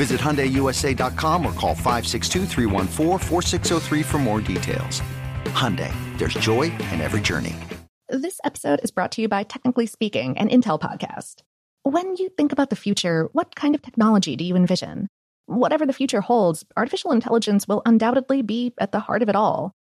Visit HyundaiUSA.com or call 562 for more details. Hyundai, there's joy in every journey. This episode is brought to you by Technically Speaking, an Intel podcast. When you think about the future, what kind of technology do you envision? Whatever the future holds, artificial intelligence will undoubtedly be at the heart of it all.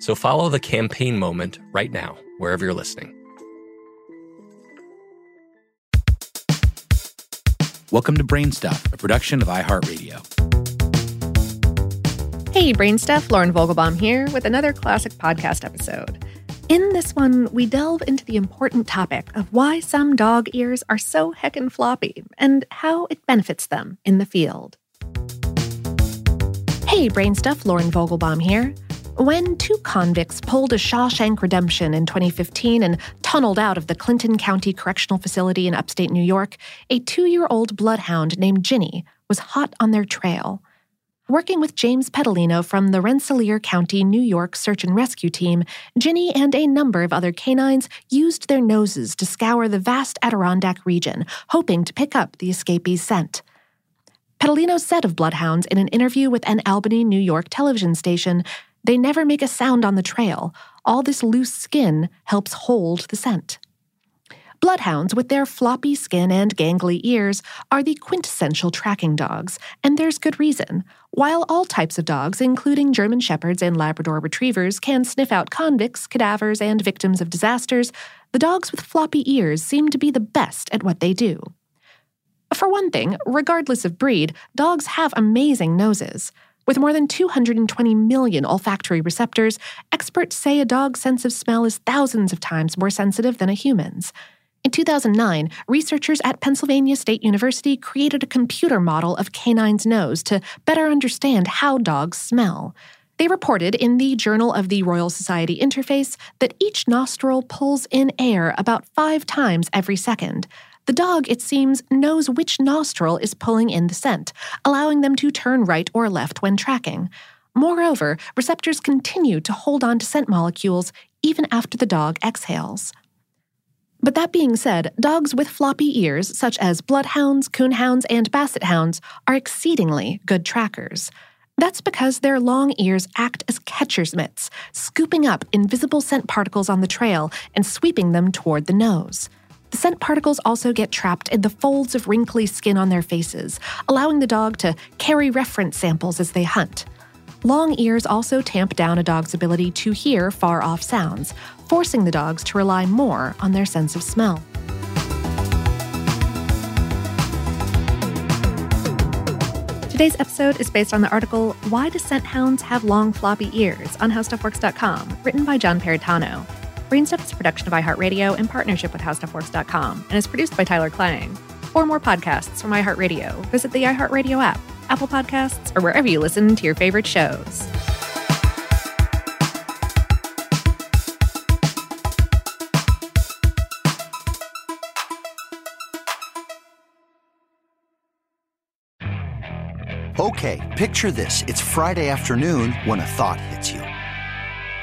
So follow the campaign moment right now, wherever you're listening. Welcome to Brainstuff, a production of iHeartRadio. Hey, Brainstuff, Lauren Vogelbaum here with another classic podcast episode. In this one, we delve into the important topic of why some dog ears are so heckin' floppy and how it benefits them in the field. Hey, Brainstuff, Lauren Vogelbaum here. When two convicts pulled a Shawshank Redemption in 2015 and tunneled out of the Clinton County Correctional Facility in upstate New York, a two year old bloodhound named Ginny was hot on their trail. Working with James Pedalino from the Rensselaer County, New York Search and Rescue Team, Ginny and a number of other canines used their noses to scour the vast Adirondack region, hoping to pick up the escapee's scent. Pedalino said of bloodhounds in an interview with an Albany, New York television station they never make a sound on the trail. All this loose skin helps hold the scent. Bloodhounds, with their floppy skin and gangly ears, are the quintessential tracking dogs, and there's good reason. While all types of dogs, including German Shepherds and Labrador Retrievers, can sniff out convicts, cadavers, and victims of disasters, the dogs with floppy ears seem to be the best at what they do. For one thing, regardless of breed, dogs have amazing noses. With more than 220 million olfactory receptors, experts say a dog's sense of smell is thousands of times more sensitive than a human's. In 2009, researchers at Pennsylvania State University created a computer model of canine's nose to better understand how dogs smell. They reported in the Journal of the Royal Society Interface that each nostril pulls in air about five times every second. The dog, it seems, knows which nostril is pulling in the scent, allowing them to turn right or left when tracking. Moreover, receptors continue to hold on to scent molecules even after the dog exhales. But that being said, dogs with floppy ears, such as bloodhounds, coonhounds, and basset hounds, are exceedingly good trackers. That's because their long ears act as catcher's mitts, scooping up invisible scent particles on the trail and sweeping them toward the nose. The scent particles also get trapped in the folds of wrinkly skin on their faces, allowing the dog to carry reference samples as they hunt. Long ears also tamp down a dog's ability to hear far off sounds, forcing the dogs to rely more on their sense of smell. Today's episode is based on the article Why Do Scent Hounds Have Long Floppy Ears on HowStuffWorks.com, written by John Perritano. Brainstuff is a production of iHeartRadio in partnership with HowStuffWorks.com and is produced by Tyler Klang. For more podcasts from iHeartRadio, visit the iHeartRadio app, Apple Podcasts, or wherever you listen to your favorite shows. Okay, picture this. It's Friday afternoon when a thought hits you.